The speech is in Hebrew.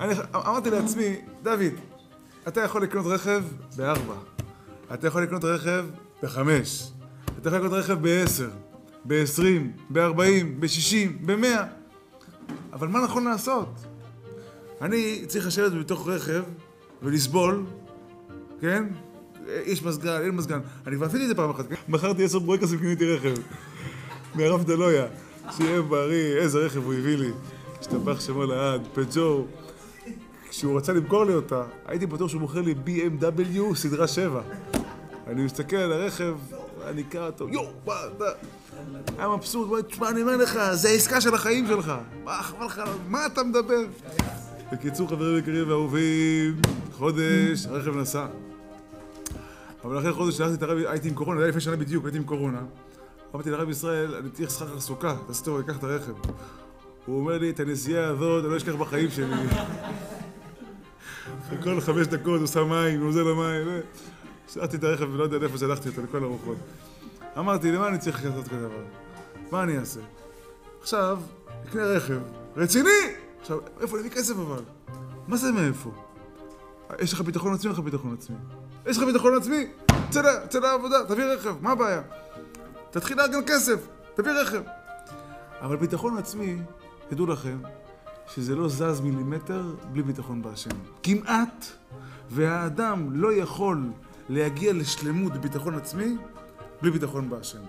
אני אמרתי לעצמי, דוד, אתה יכול לקנות רכב בארבע, אתה יכול לקנות רכב בחמש, אתה יכול לקנות רכב בעשר, בעשרים, בארבעים, בשישים, במאה, אבל מה נכון לעשות? אני צריך לשבת בתוך רכב ולסבול, כן? יש מזגן, אין מזגן. אני כבר עשיתי את זה פעם אחת. כן? מכרתי עשר ברקסים וקניתי רכב. מהרב דלויה. שיהיה בריא, איזה רכב הוא הביא לי. השתבח שמו לעד, פג'ו. כשהוא רצה למכור לי אותה, הייתי בטוח שהוא מוכר לי BMW סדרה 7. אני מסתכל על הרכב, אני אקרא אותו, יואו, מה, מה? היה מבסוט, הוא תשמע, אני אומר לך, זה העסקה של החיים שלך. מה, חבל לך, מה אתה מדבר? בקיצור, חברים יקרים ואהובים, חודש, הרכב נסע. אבל אחרי חודש שלחתי את הרבי, הייתי עם קורונה, זה היה לפני שנה בדיוק, הייתי עם קורונה. אמרתי לרב ישראל, אני צריך שכר סוכה, תעשי טוב, אני אקח את הרכב. הוא אומר לי, את הנסיעה הזאת, אני לא אשכח בחיים שלי. כל חמש דקות הוא שם מים, הוא עוזר למים. שלחתי את הרכב ולא יודע לאיפה שלחתי אותו, לכל הרוחות. אמרתי, למה אני צריך לעשות כזה דבר? מה אני אעשה? עכשיו, אקנה רכב רציני! עכשיו, איפה להביא כסף אבל? מה זה מאיפה? יש לך ביטחון עצמי או לך ביטחון עצמי? יש לך ביטחון עצמי? צא לעבודה, תביא רכב, מה הבעיה? תתחיל לארגן כסף, תביא רכב. אבל ביטחון עצמי, תדעו לכם, שזה לא זז מילימטר בלי ביטחון בהשם. כמעט, והאדם לא יכול להגיע לשלמות בביטחון עצמי בלי ביטחון בהשם.